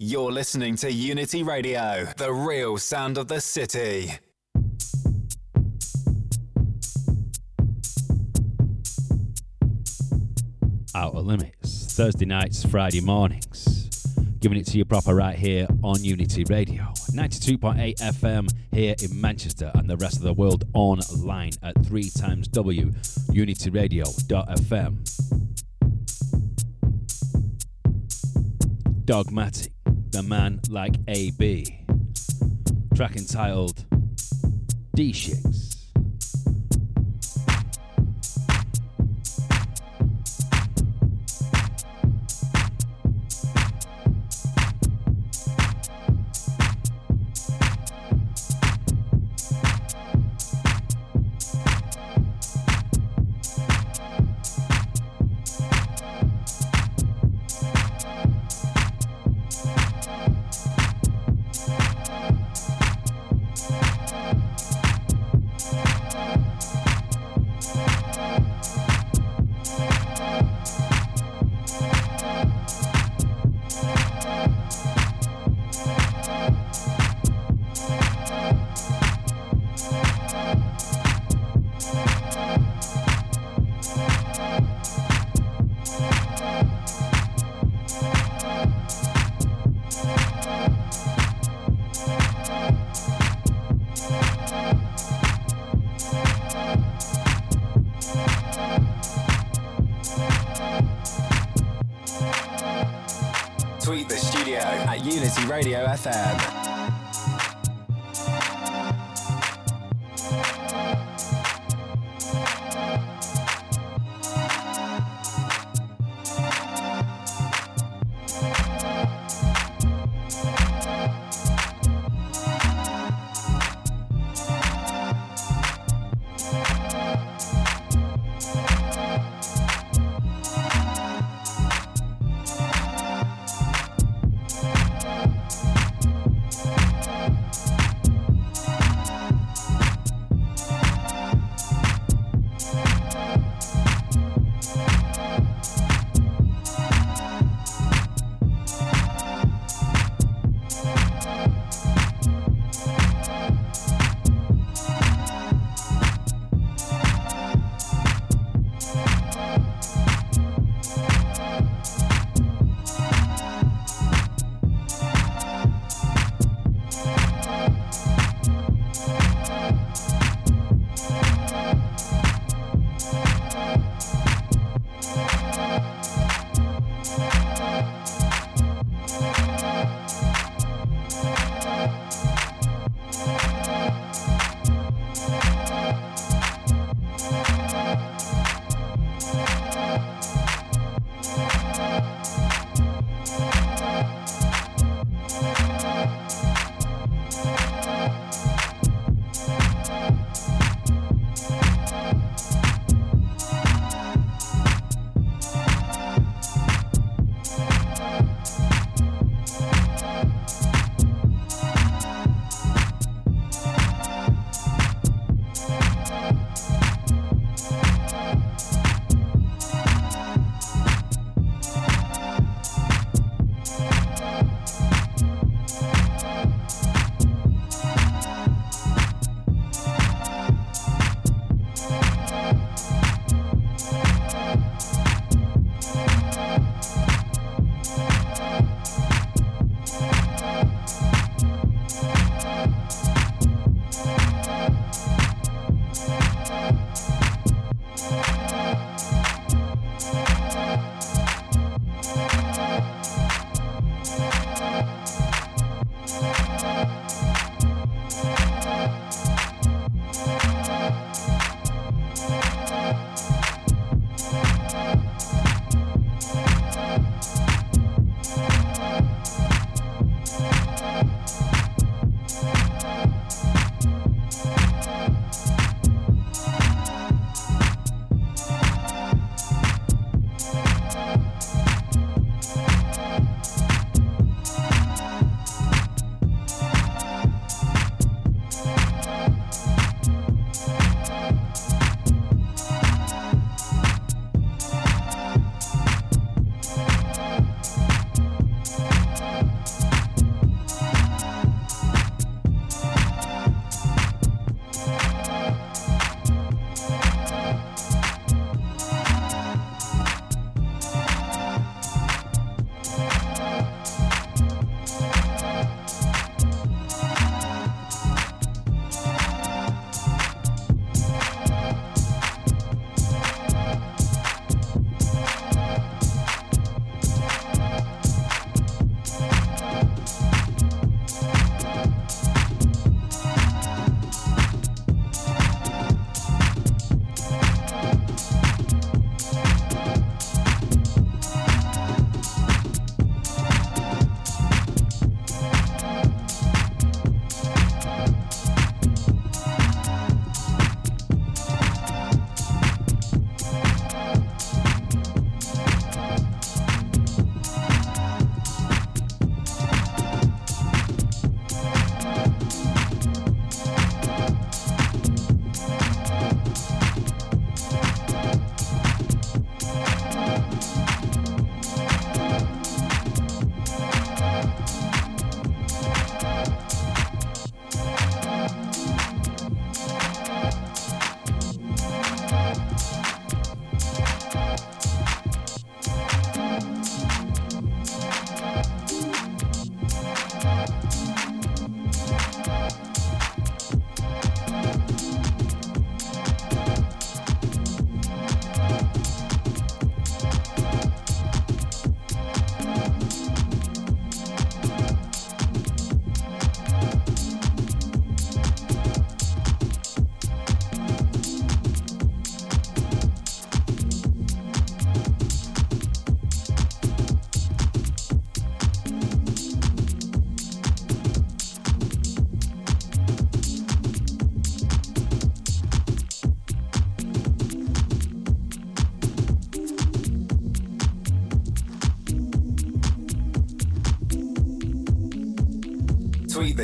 You're listening to Unity Radio, the real sound of the city. Outta Limits, Thursday nights, Friday mornings. Giving it to you proper right here on Unity Radio. 92.8 FM here in Manchester and the rest of the world online at 3 times W unityradio.fm. Dogmatik, the man like Aybee. Track entitled D Shix.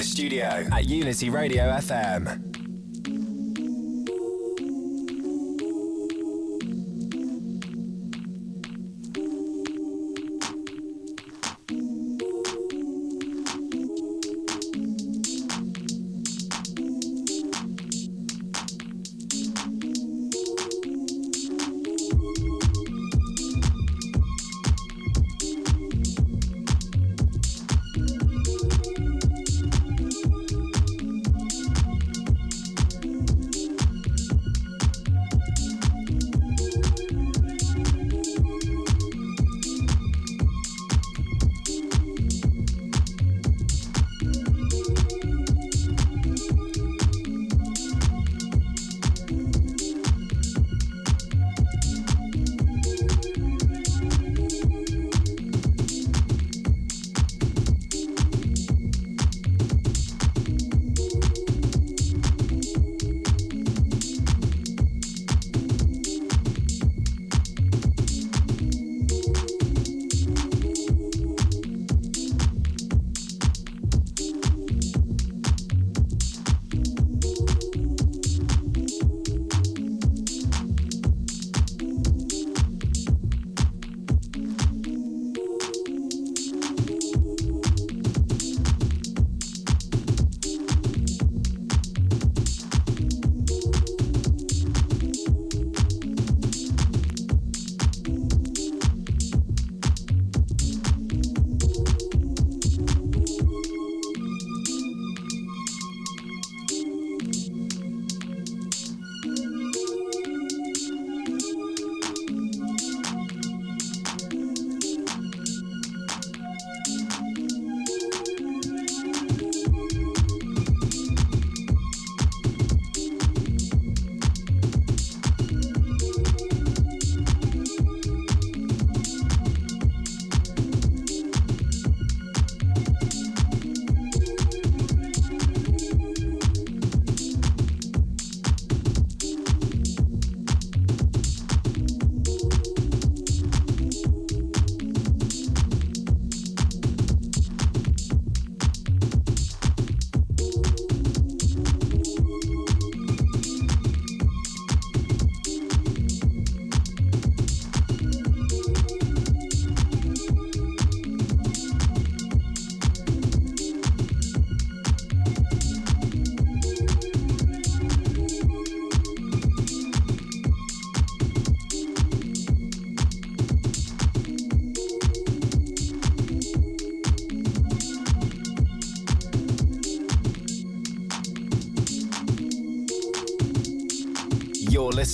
Studio at Unity Radio FM.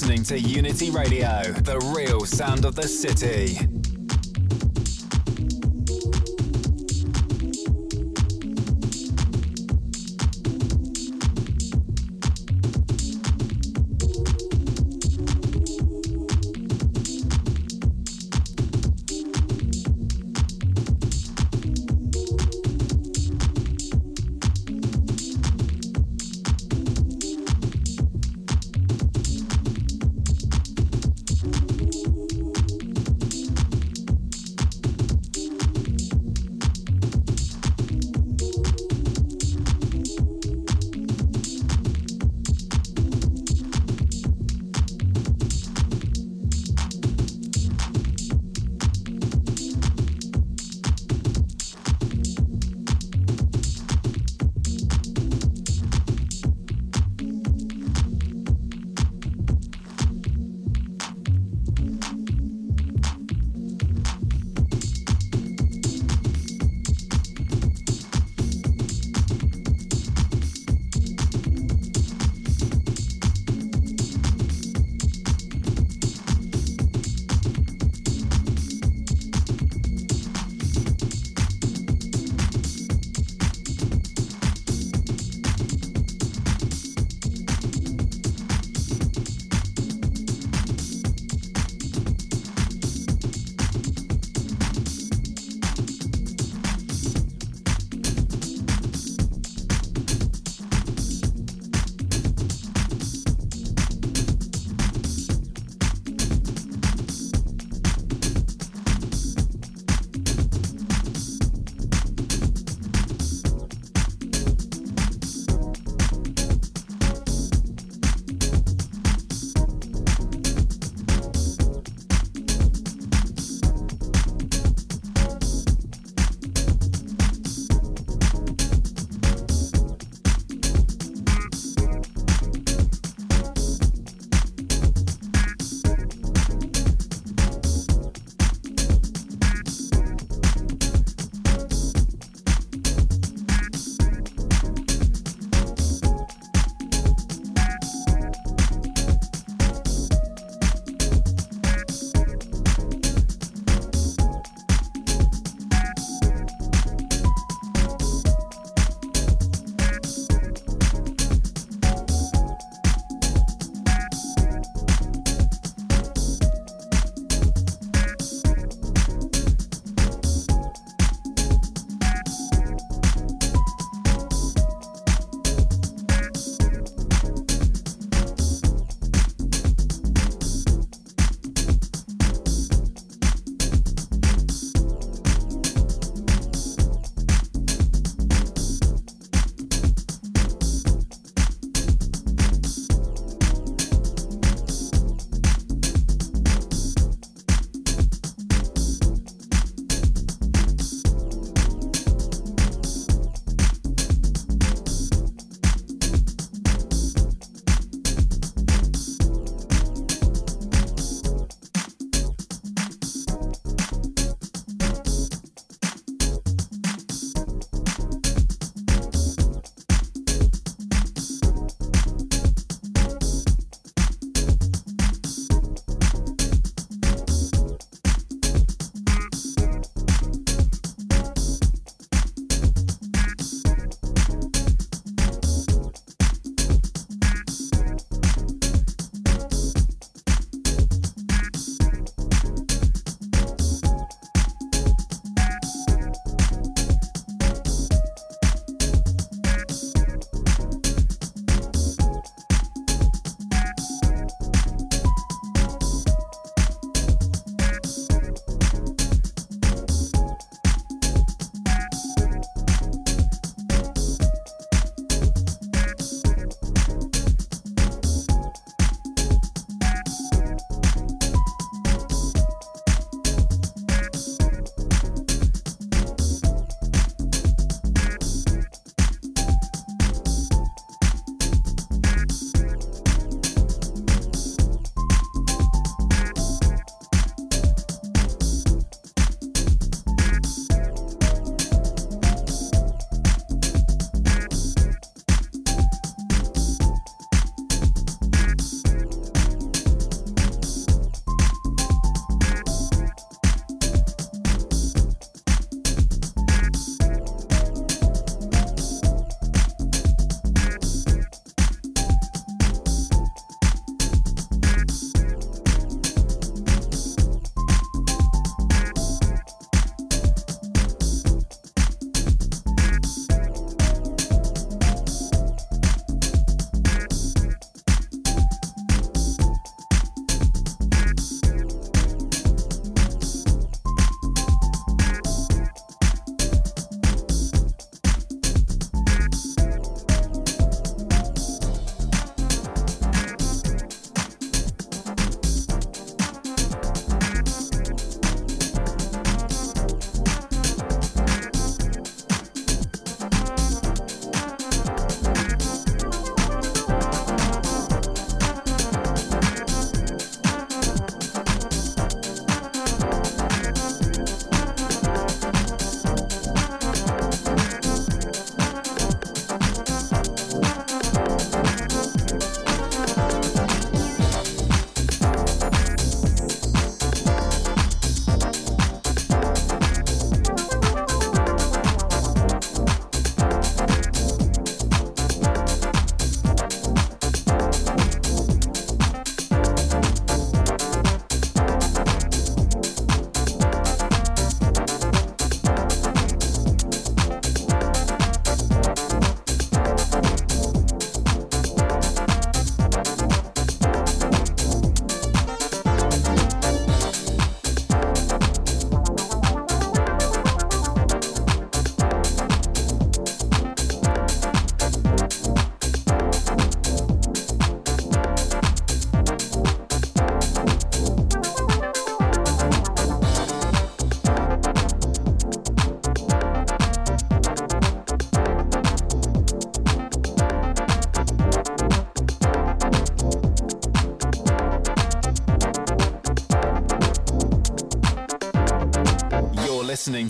Listening to Unity Radio, the real sound of the city.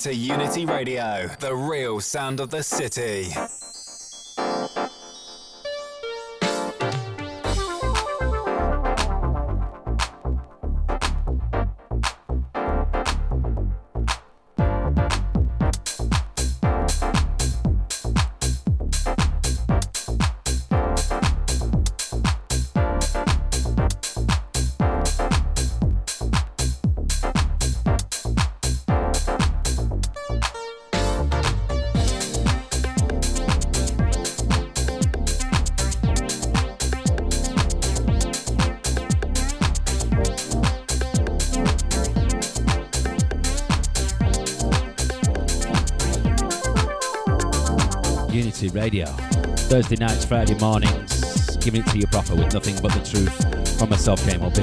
To Unity Radio, the real sound of the city. Radio. Thursday nights, Friday mornings, giving it to you proper with nothing but the truth from myself, Damo B.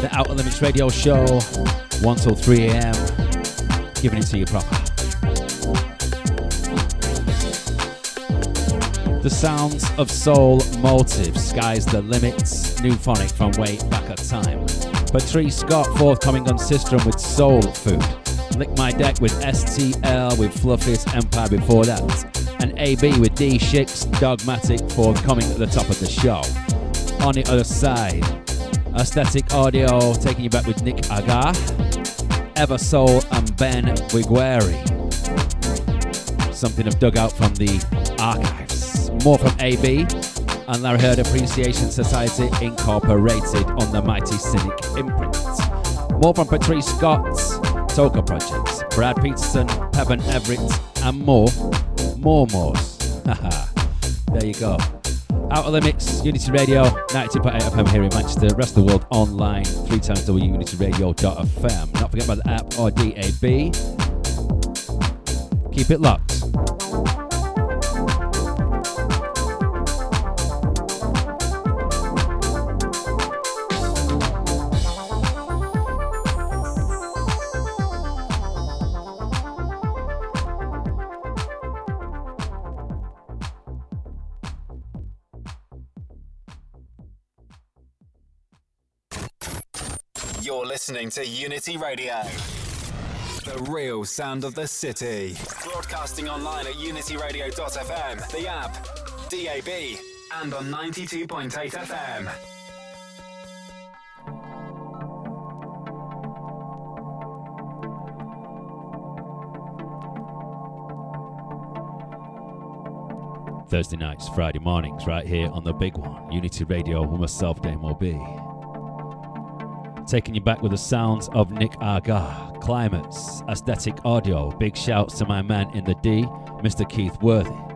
The Outta Limits Radio Show, 1 till 3 a.m., giving it to you proper. The sounds of soul motive, sky's the limits, NU Phonic from way back at time. Patrice Scott forthcoming on Sistrum with Soul Food. Lick My Deck with STL with Fluffy's Empire before that and Aybee with D Shix Dogmatik forthcoming at the top of the show. On the other side, Aesthetic Audio taking you back with Nick Agha, Eversoul and Ben Viguerie. Something I've dug out from the archives. More from Aybee and Larry Heard Appreciation Society Incorporated on the Mighty Cynic imprint. More from Patrice Scott's Toka Projects, Brad Peterson, Peven Everett, and more Mormos. there you go. Outta Limits, Unity Radio, 92.8 FM here in Manchester, rest of the world online, three times wunityradio.fm. Not forget about the app or DAB. Keep it locked. Listening to Unity Radio. The real sound of the city. Broadcasting online at unityradio.fm, the app, DAB, and on 92.8 FM. Thursday nights, Friday mornings, right here on the big one, Unity Radio with myself, Damo B taking you back with the sounds of Nick Agha, Climates, Aesthetic Audio. Big shouts to my man in the D, Mr. Keith Worthy.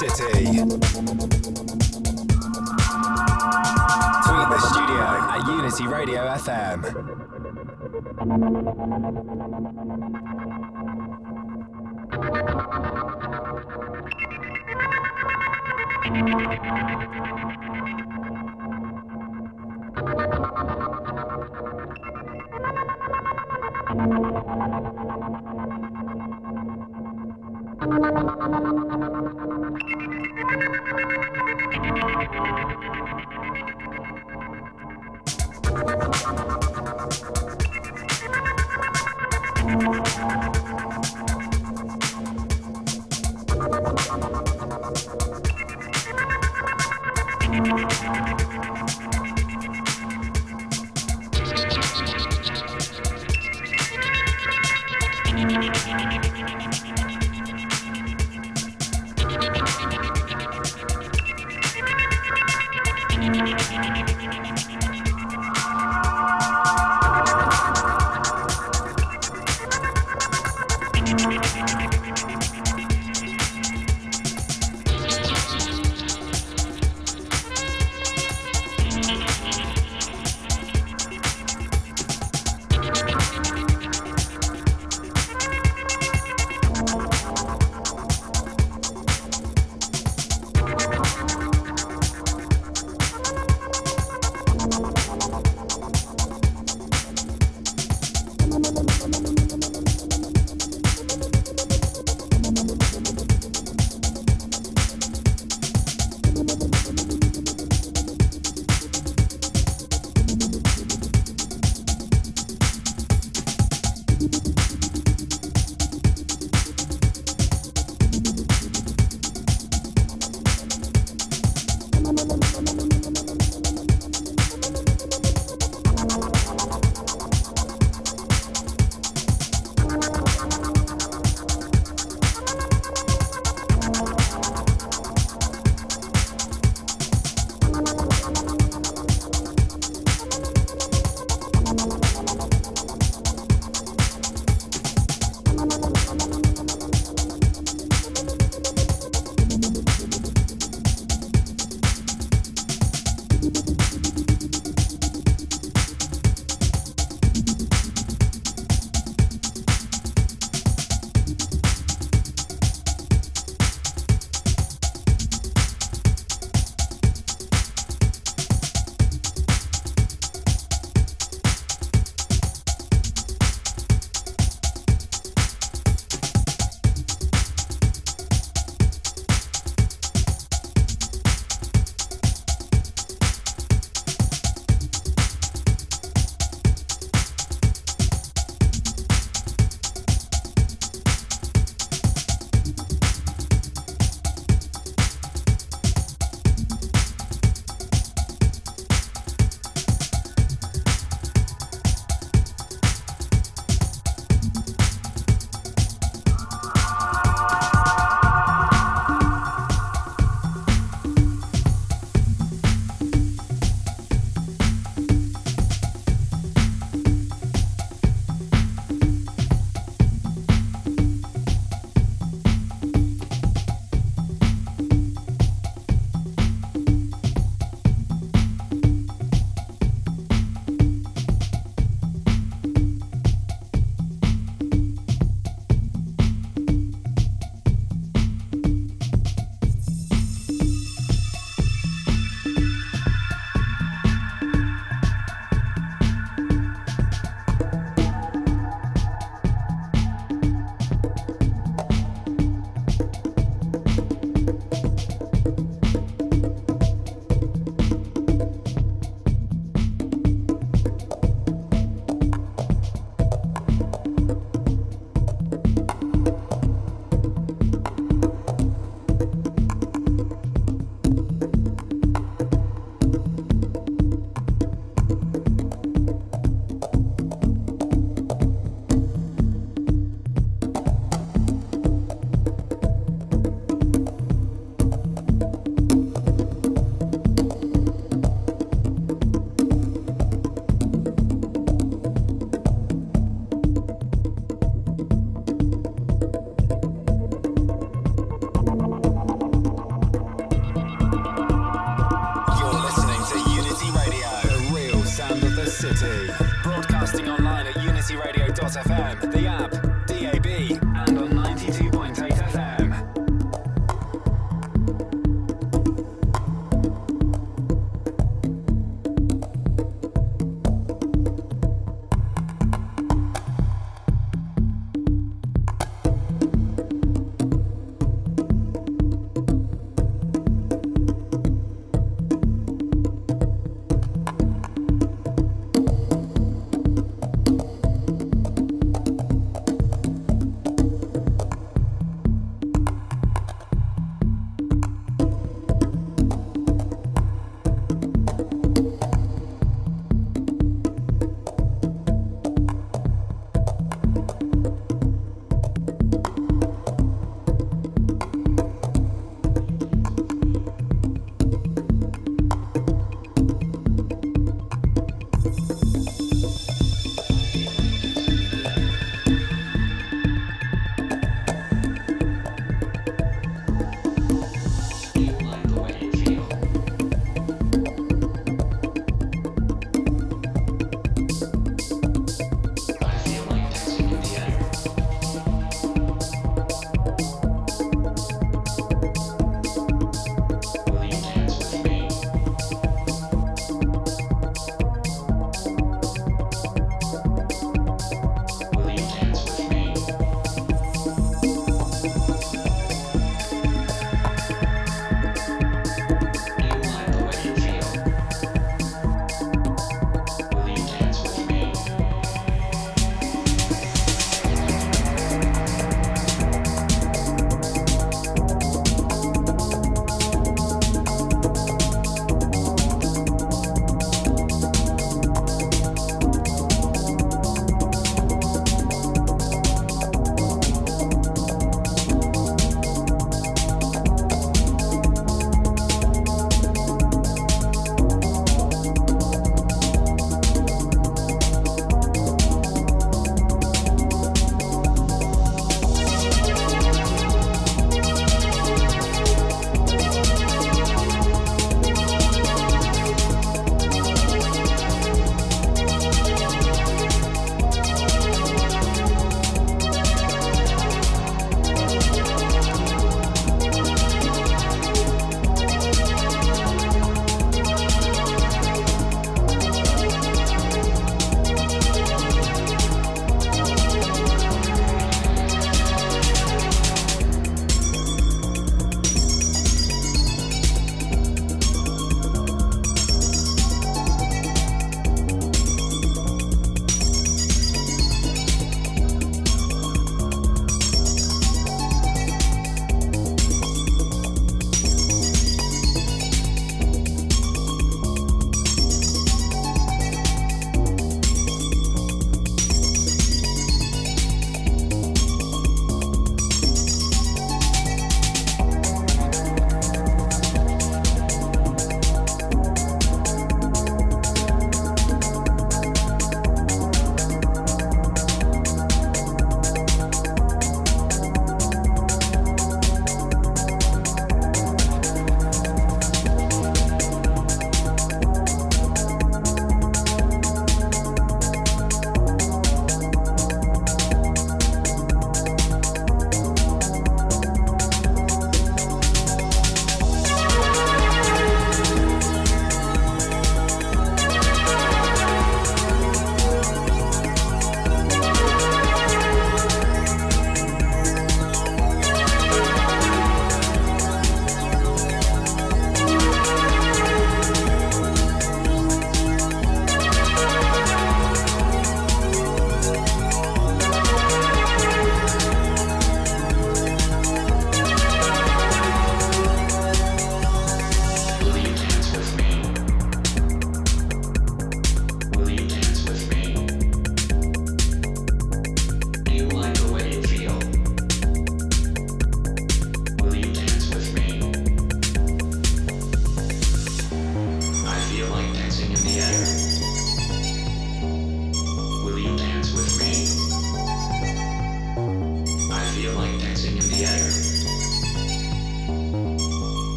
City. Tweet the studio at Unity Radio FM.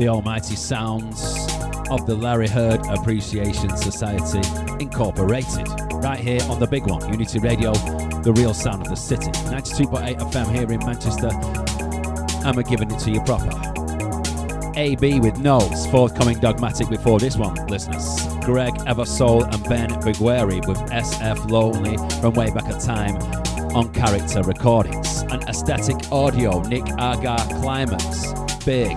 The almighty sounds of the Larry Heard Appreciation Society Incorporated, right here on the big one, Unity Radio, the real sound of the city. 92.8 FM here in Manchester, and we're giving it to you proper. Aybee with Notes, forthcoming Dogmatik before this one, listeners. Greg Eversoul and Ben Viguerie with SF Lovely from way back at time on Character Recordings. And Aesthetic Audio, Nick Agha Climates, Big.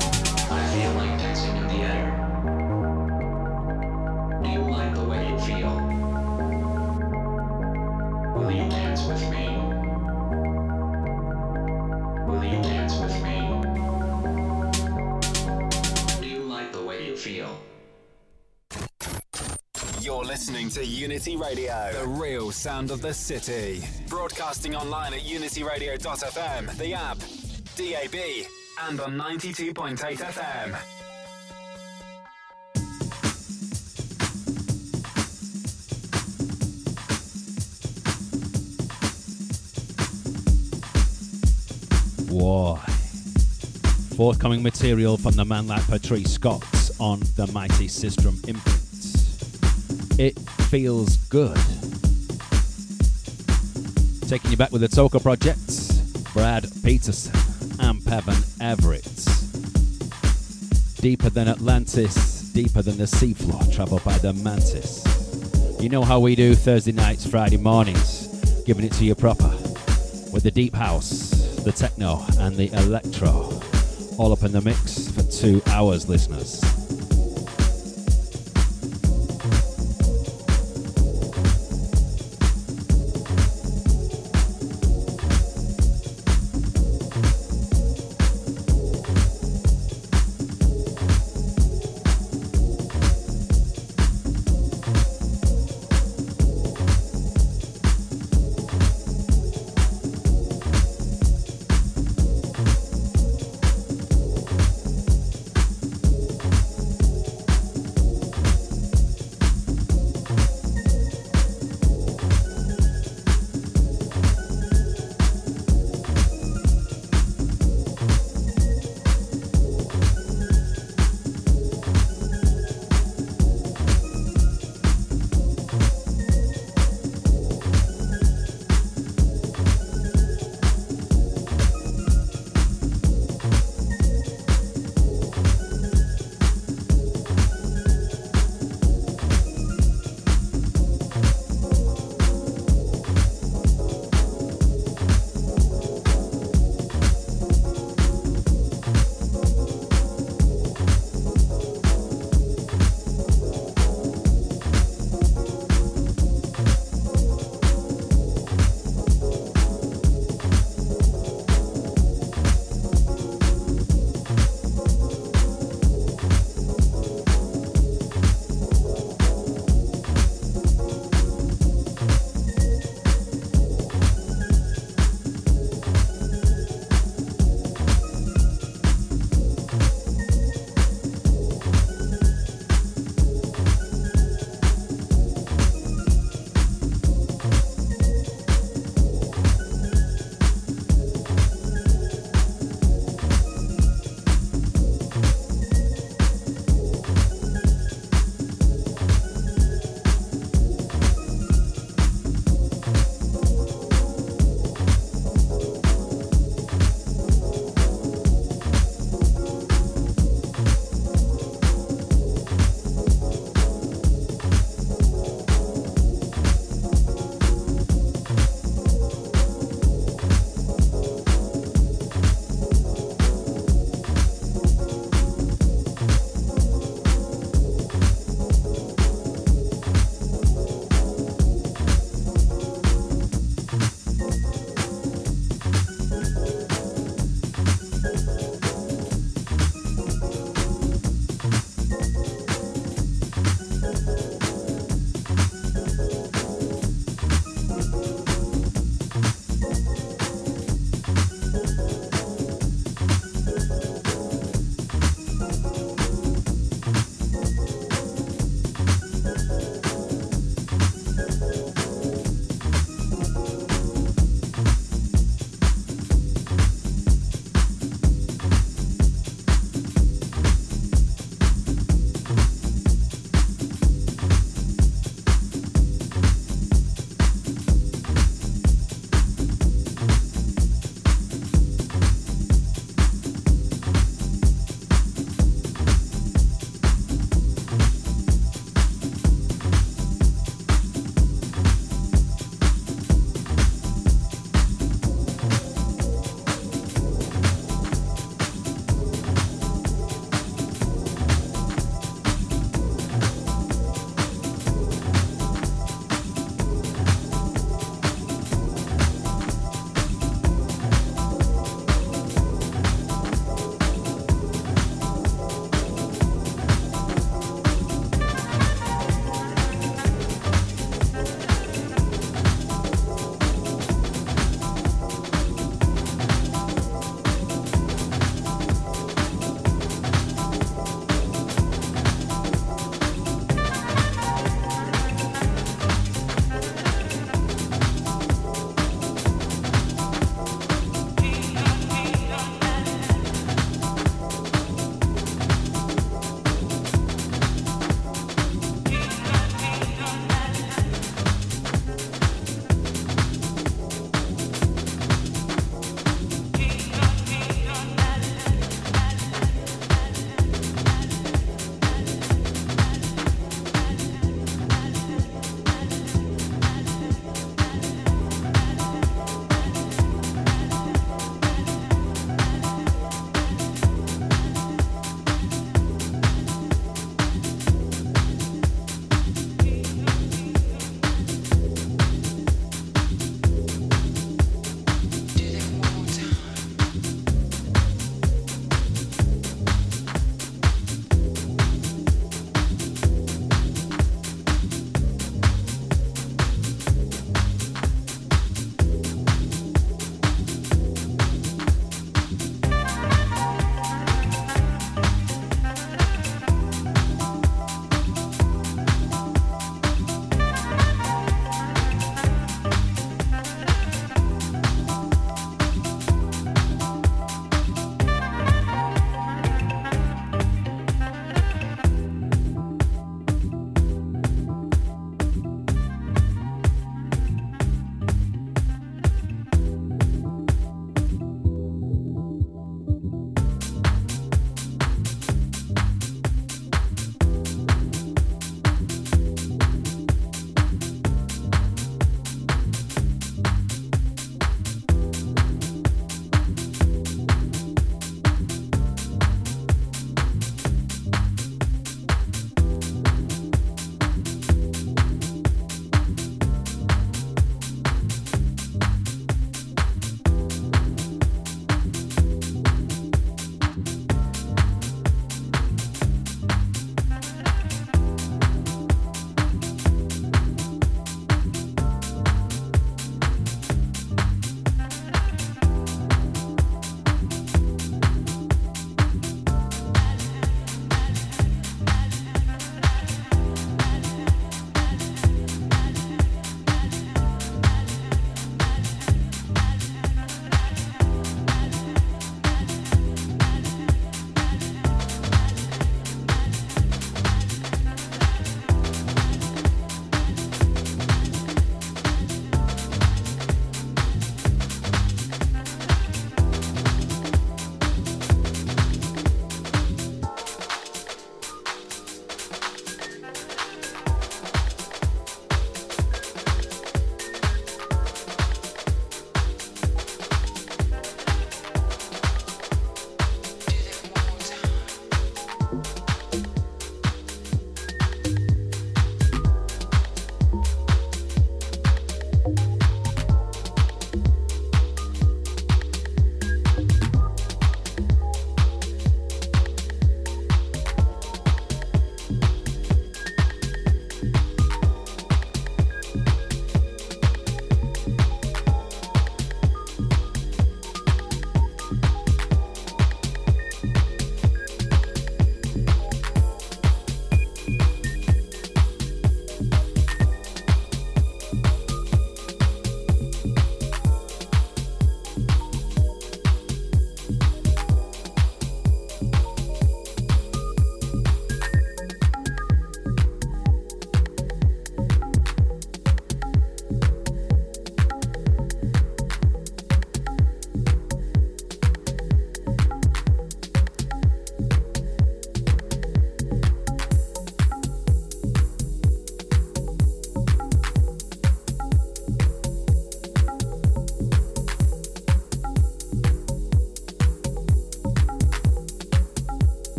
Sound of the city. Broadcasting online at unityradio.fm, the app, DAB, and on 92.8 FM. Why? Forthcoming material from the man like Patrice Scott on the mighty Sistrum imprint. It feels good. Taking you back with the Toka Project, Brad Peterson and Peven Everett. Deeper than Atlantis, deeper than the seafloor, traveled by the mantis. You know how we do Thursday nights, Friday mornings, giving it to you proper. With the deep house, the techno, and the electro. All up in the mix for two hours, listeners.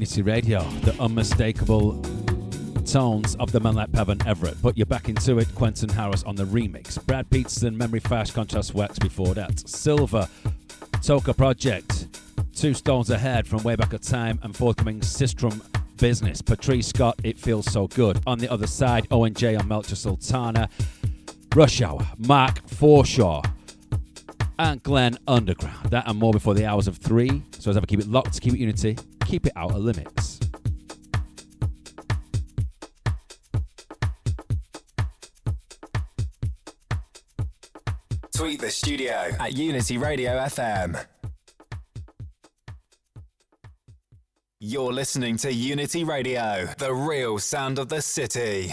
Unity Radio, the unmistakable tones of the man Peven Everett. But you're back into it. Quentin Harris on the remix. Brad Peterson, Memory Flash, Contrast Wax before that. Silver, Toka Project, Two Stones Ahead from way back at time, and forthcoming Sistrum Business. Patrice Scott, It Feels So Good. On the other side, Owen Jay on Melchior Sultana. Rush Hour, Mark Forshaw, and Glenn Underground. That and more before the hours of three. So as ever, keep it locked, keep it unity, keep it Outta Limits. Tweet the studio at Unity Radio FM. You're listening to Unity Radio, the real sound of the city.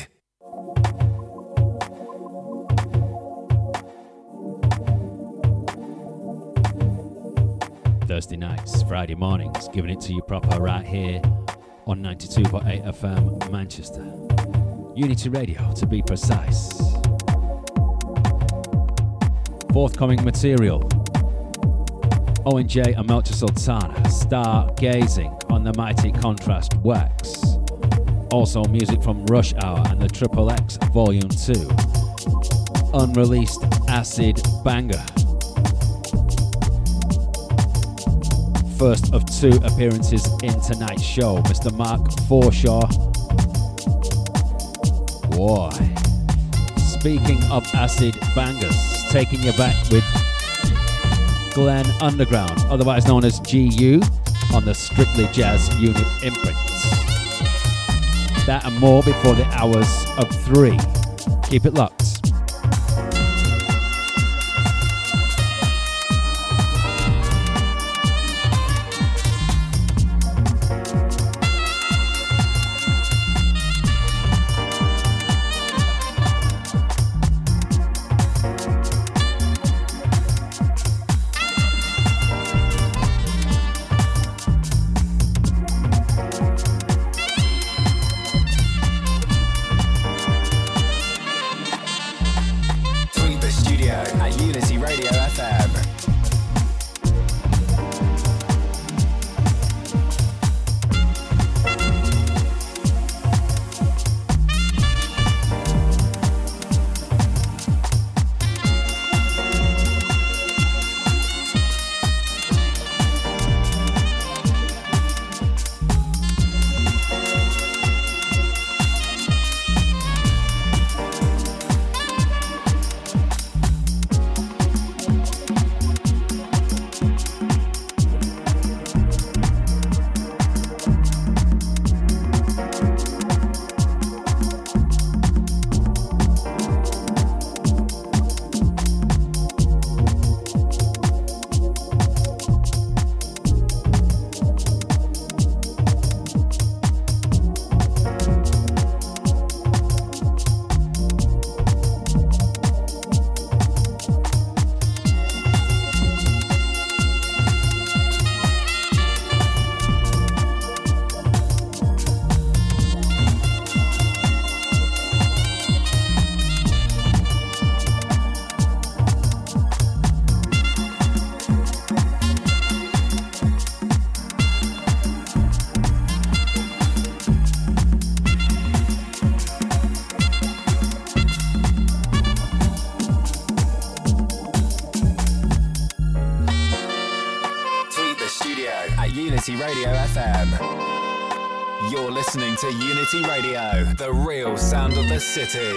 Thursday nights, Friday mornings, giving it to you proper right here on 92.8 FM Manchester. Unity Radio, to be precise. Forthcoming material Owen Jay and Melchior Sultana, Star Gazing on the mighty Contrast Wax. Also, music from Rush Hour and the Triple X Volume 2. Unreleased Acid Banger. First of two appearances in tonight's show, Mr. Mark Forshaw. Boy. Speaking of acid bangers, taking you back with Glenn Underground, otherwise known as GU, on the Strictly Jaz Unit imprints. That and more before the hours of three. Keep it locked. City.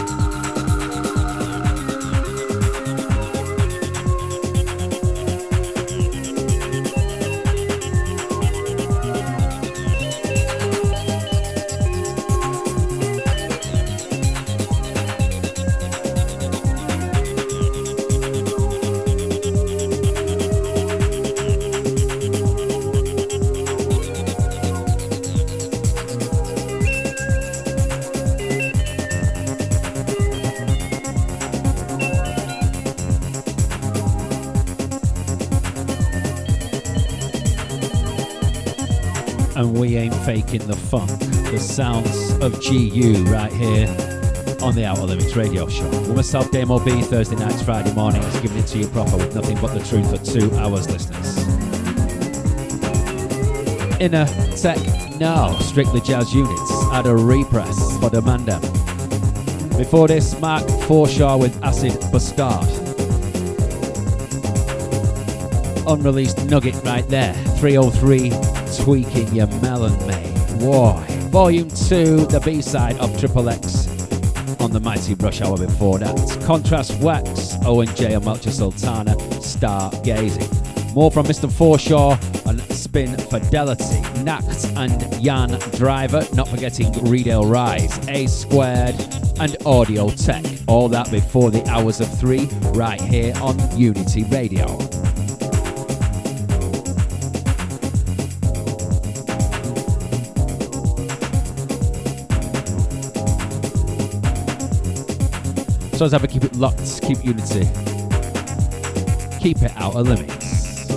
Faking the funk, the sounds of GU right here on the Outta Limits radio show. With myself, Damo B, Thursday nights, Friday mornings, giving it to you proper with nothing but the truth for two hours, listeners. Inner Tech Now, Strictly Jaz Units, at a repress for the Mandem. Before this, Mark Forshaw with Acid Bustard. Unreleased nugget right there, 303 tweaking your melon, mate. Why? Volume 2, the B side of Triple X on the mighty Rush Hour before that. Contrast Wax, Owen Jay and Melchior Sultana, Stargazing. More from Mr. Forshaw and Spin Fidelity. Nacht and Jan Driver, not forgetting Reedale Rise, A Squared, and Audio Tech. All that before the hours of three, right here on Unity Radio. So as ever, keep it locked, keep unity, keep it Outta Limits.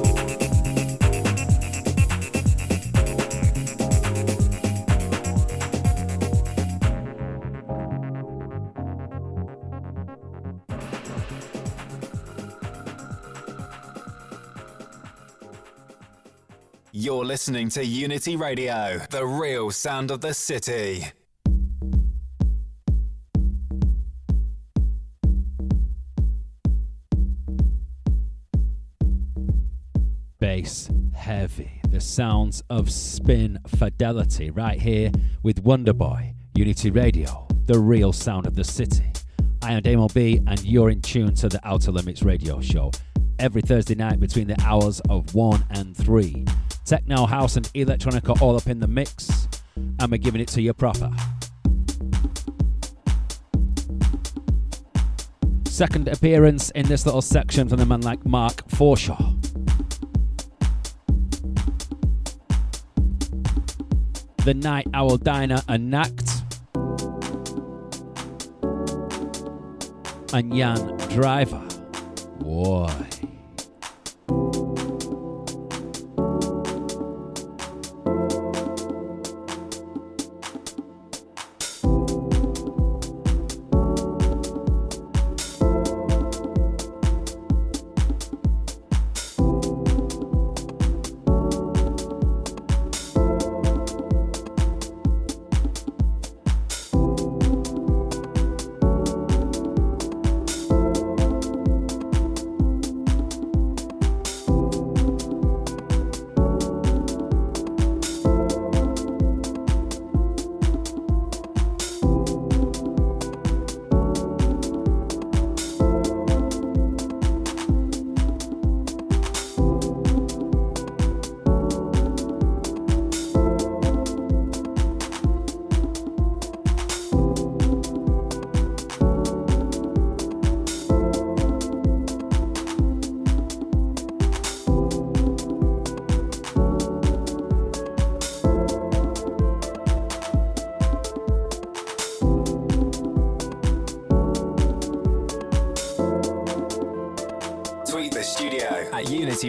You're listening to Unity Radio, the real sound of the city. Sounds of spin fidelity right here with Wonderboy, Unity Radio, the real sound of the city. I am Damo B, and you're in tune to the Outta Limits radio show every Thursday night between the hours of 1 and 3. Techno, house, and electronica all up in the mix, and we're giving it to you proper. Second appearance in this little section from the man like Mark Forshaw. The Night Owl Diner and Nacht. And Jan Driver. Boy.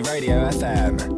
Radio FM.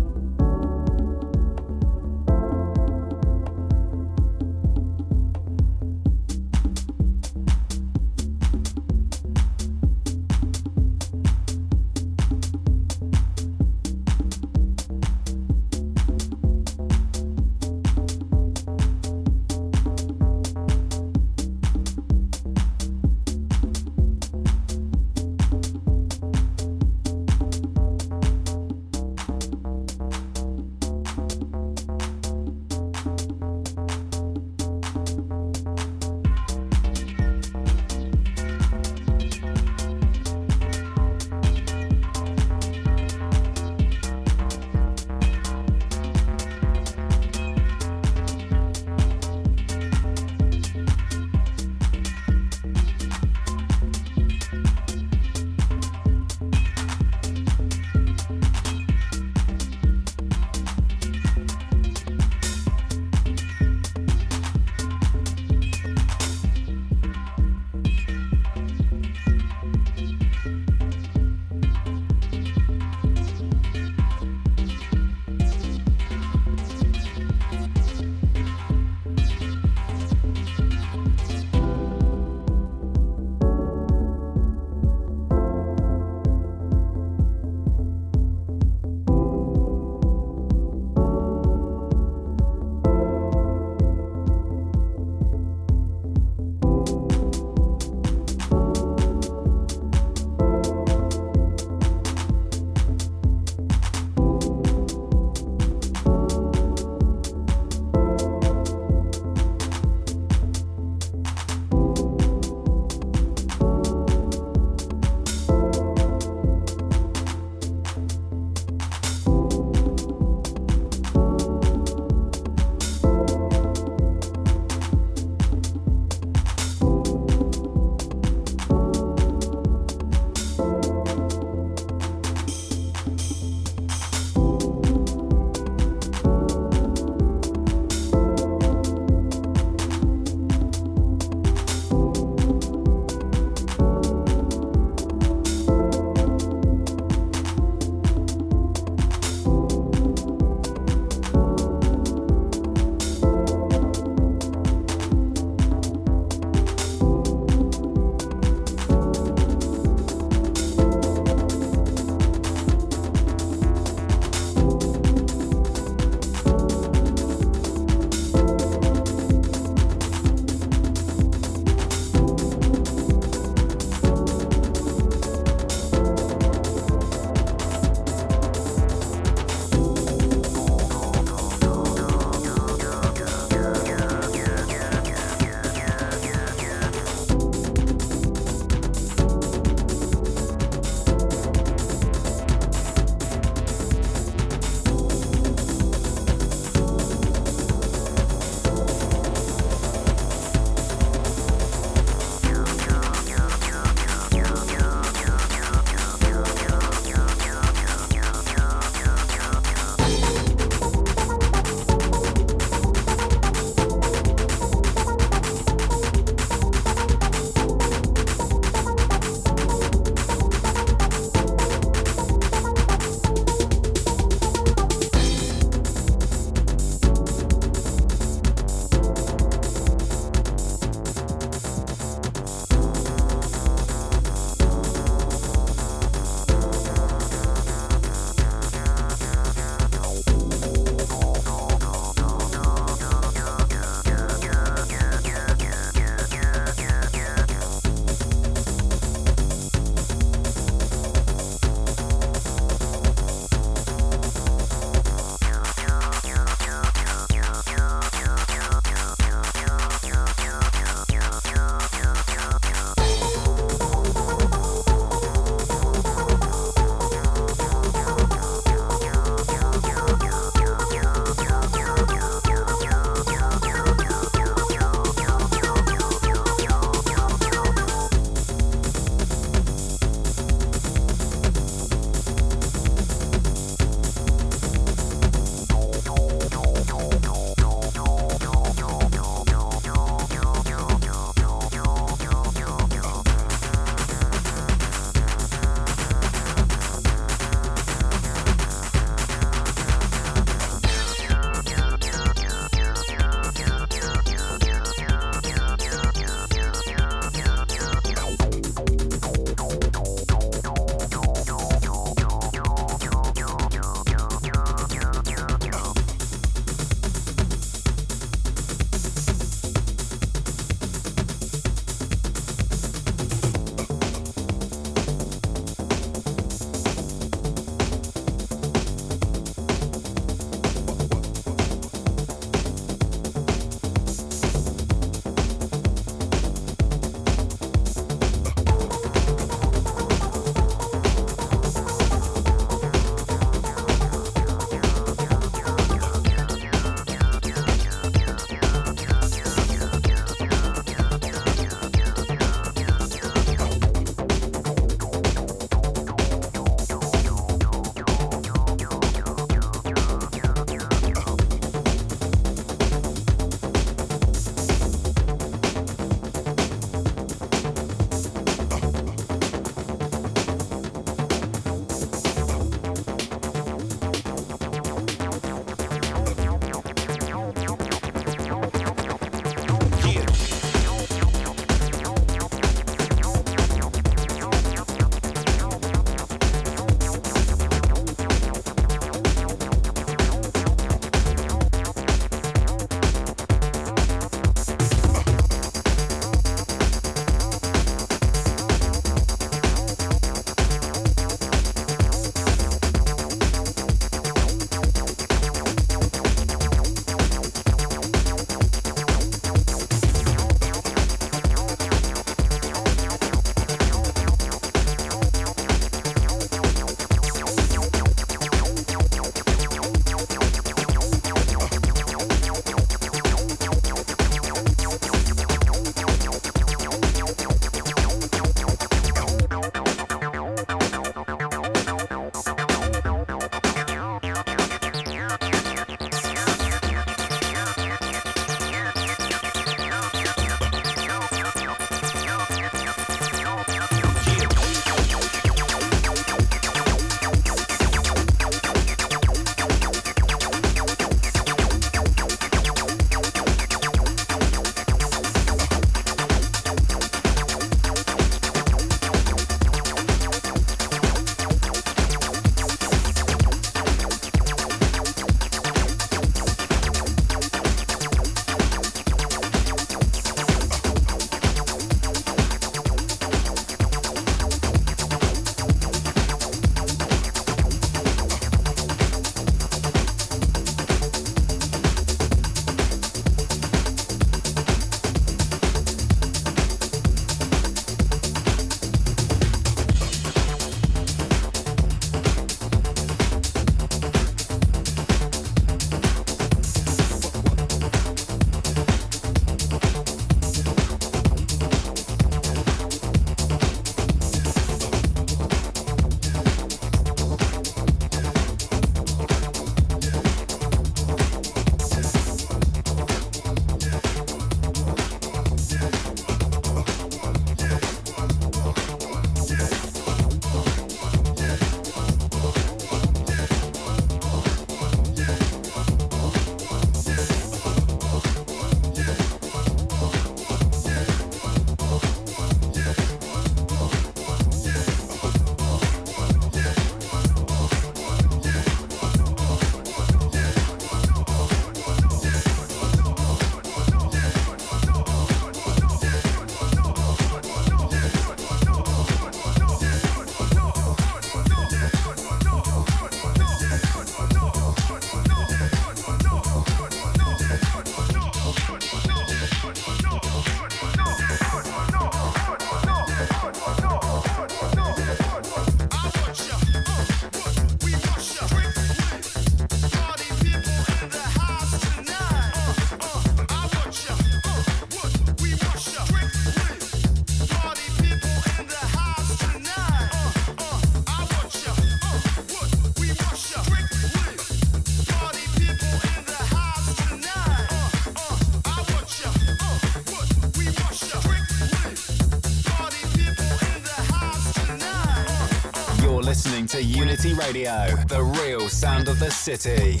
Listening to Unity Radio, the real sound of the city.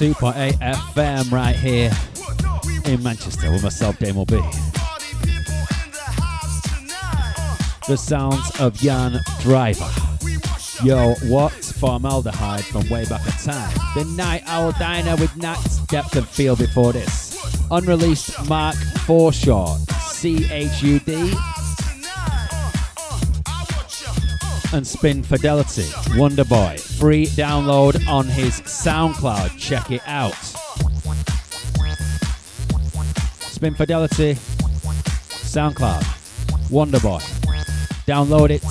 92.8 FM right here in Manchester with myself, Damo B. The sounds of Jan Driver. Yo, what formaldehyde from way back at time. The Night Owl Diner with Nat's Depth of Field before this. Unreleased Mark Forshaw, CHUD. And Spin Fidelity, Wonderboy free download on his SoundCloud. Check it out. Spin Fidelity, SoundCloud, Wonderboy. Download it,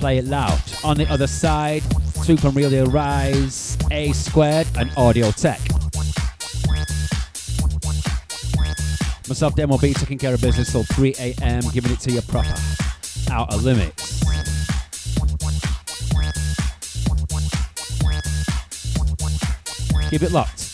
play it loud. On the other side, Super Real Rise, A Squared, and Audio Tech. Myself, Damo B, taking care of business till 3 a.m., giving it to you proper. Out of Keep it locked.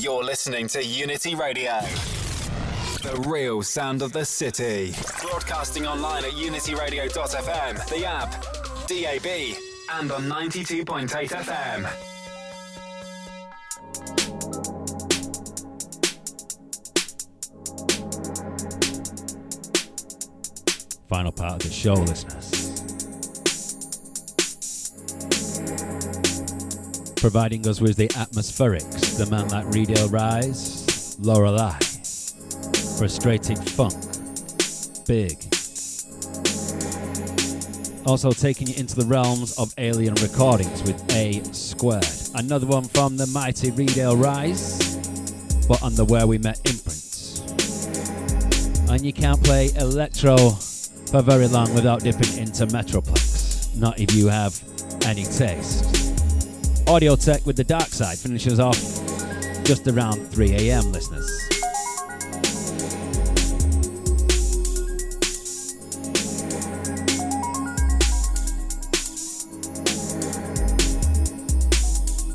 You're listening to Unity Radio. The real sound of the city. Broadcasting online at unityradio.fm, the app, DAB, and on 92.8 FM. Final part of the show, listeners. Providing us with the atmospherics, the man like Reedale Rise, Lorelei frustrating funk. Big. Also taking you into the realms of alien recordings with A Squared. Another one from the mighty Reedale Rise, but on the Where We Met imprints. And you can't play electro for very long without dipping into Metroplex. Not if you have any taste. Audio Tech with the Dark Side finishes off just around 3 a.m., listeners.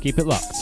Keep it locked.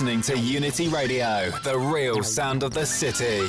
Listening to Unity Radio, the real sound of the city.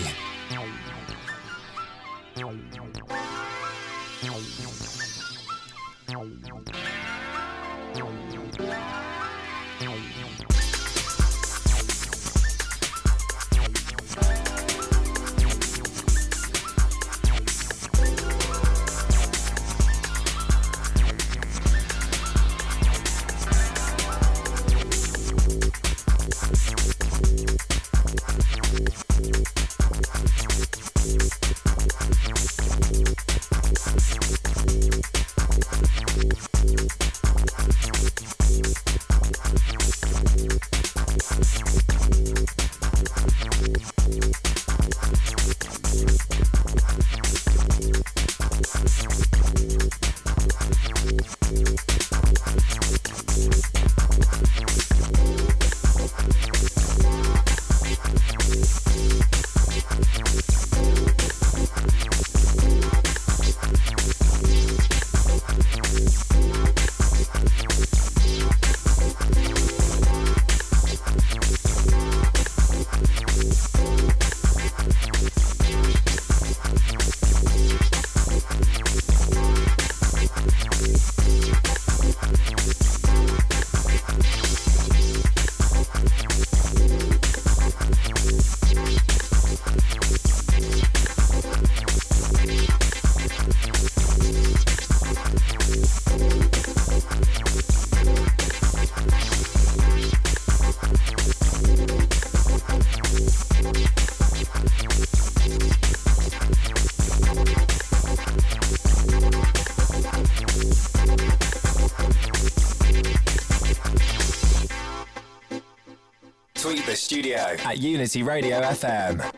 At Unity Radio FM.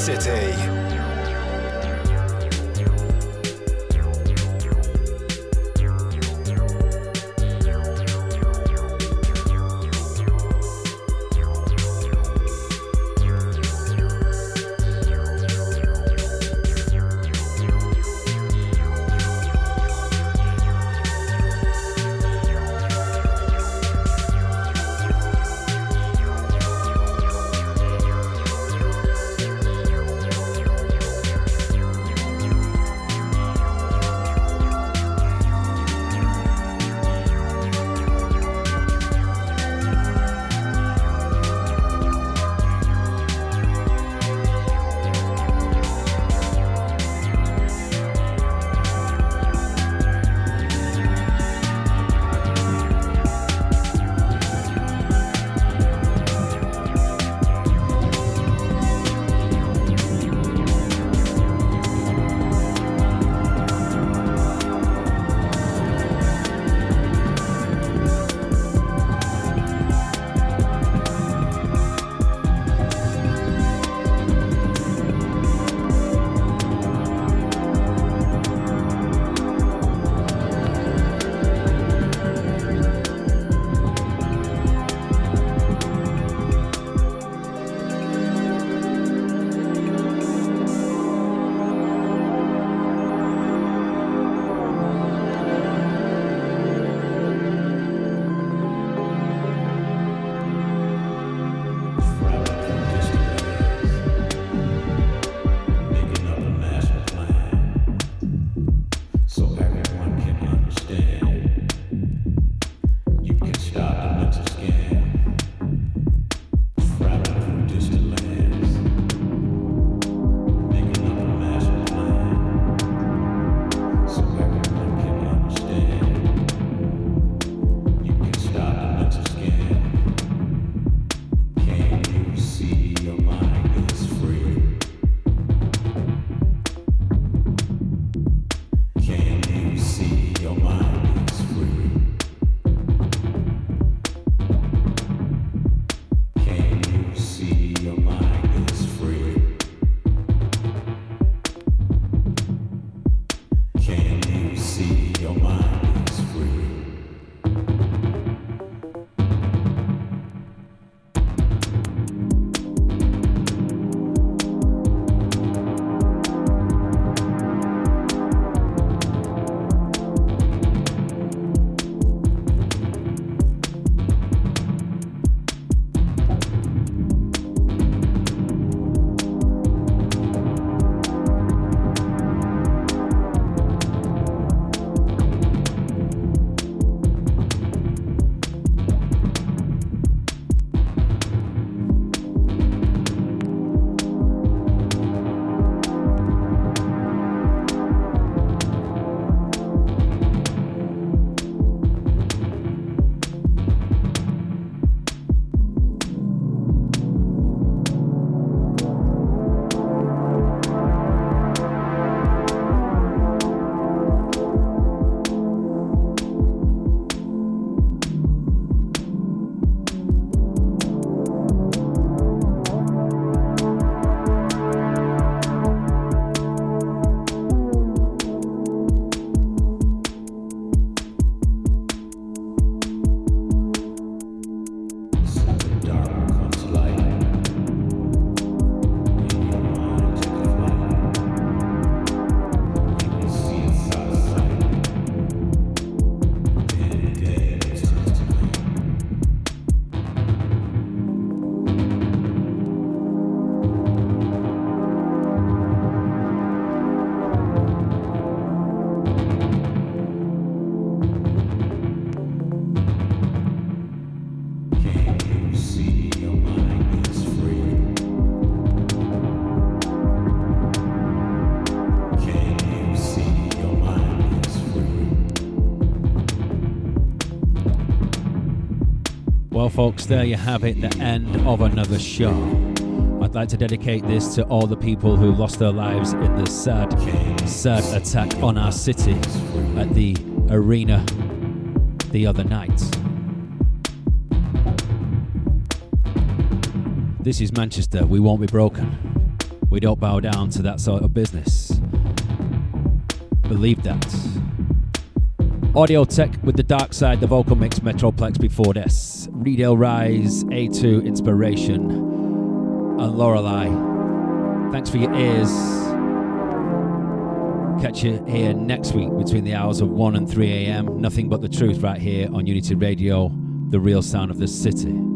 City. Folks, there you have it, the end of another show. I'd like to dedicate this to all the people who lost their lives in the sad, sad attack on our city at the arena the other night. This is Manchester. We won't be broken. We don't bow down to that sort of business. Believe that. Audio Tech with the Dark Side, the vocal mix, Metroplex before this. Reedale Rise, A2 Inspiration, and Lorelei. Thanks for your ears. Catch you here next week between the hours of 1 and 3 a.m. Nothing but the truth right here on Unity Radio, the real sound of the city.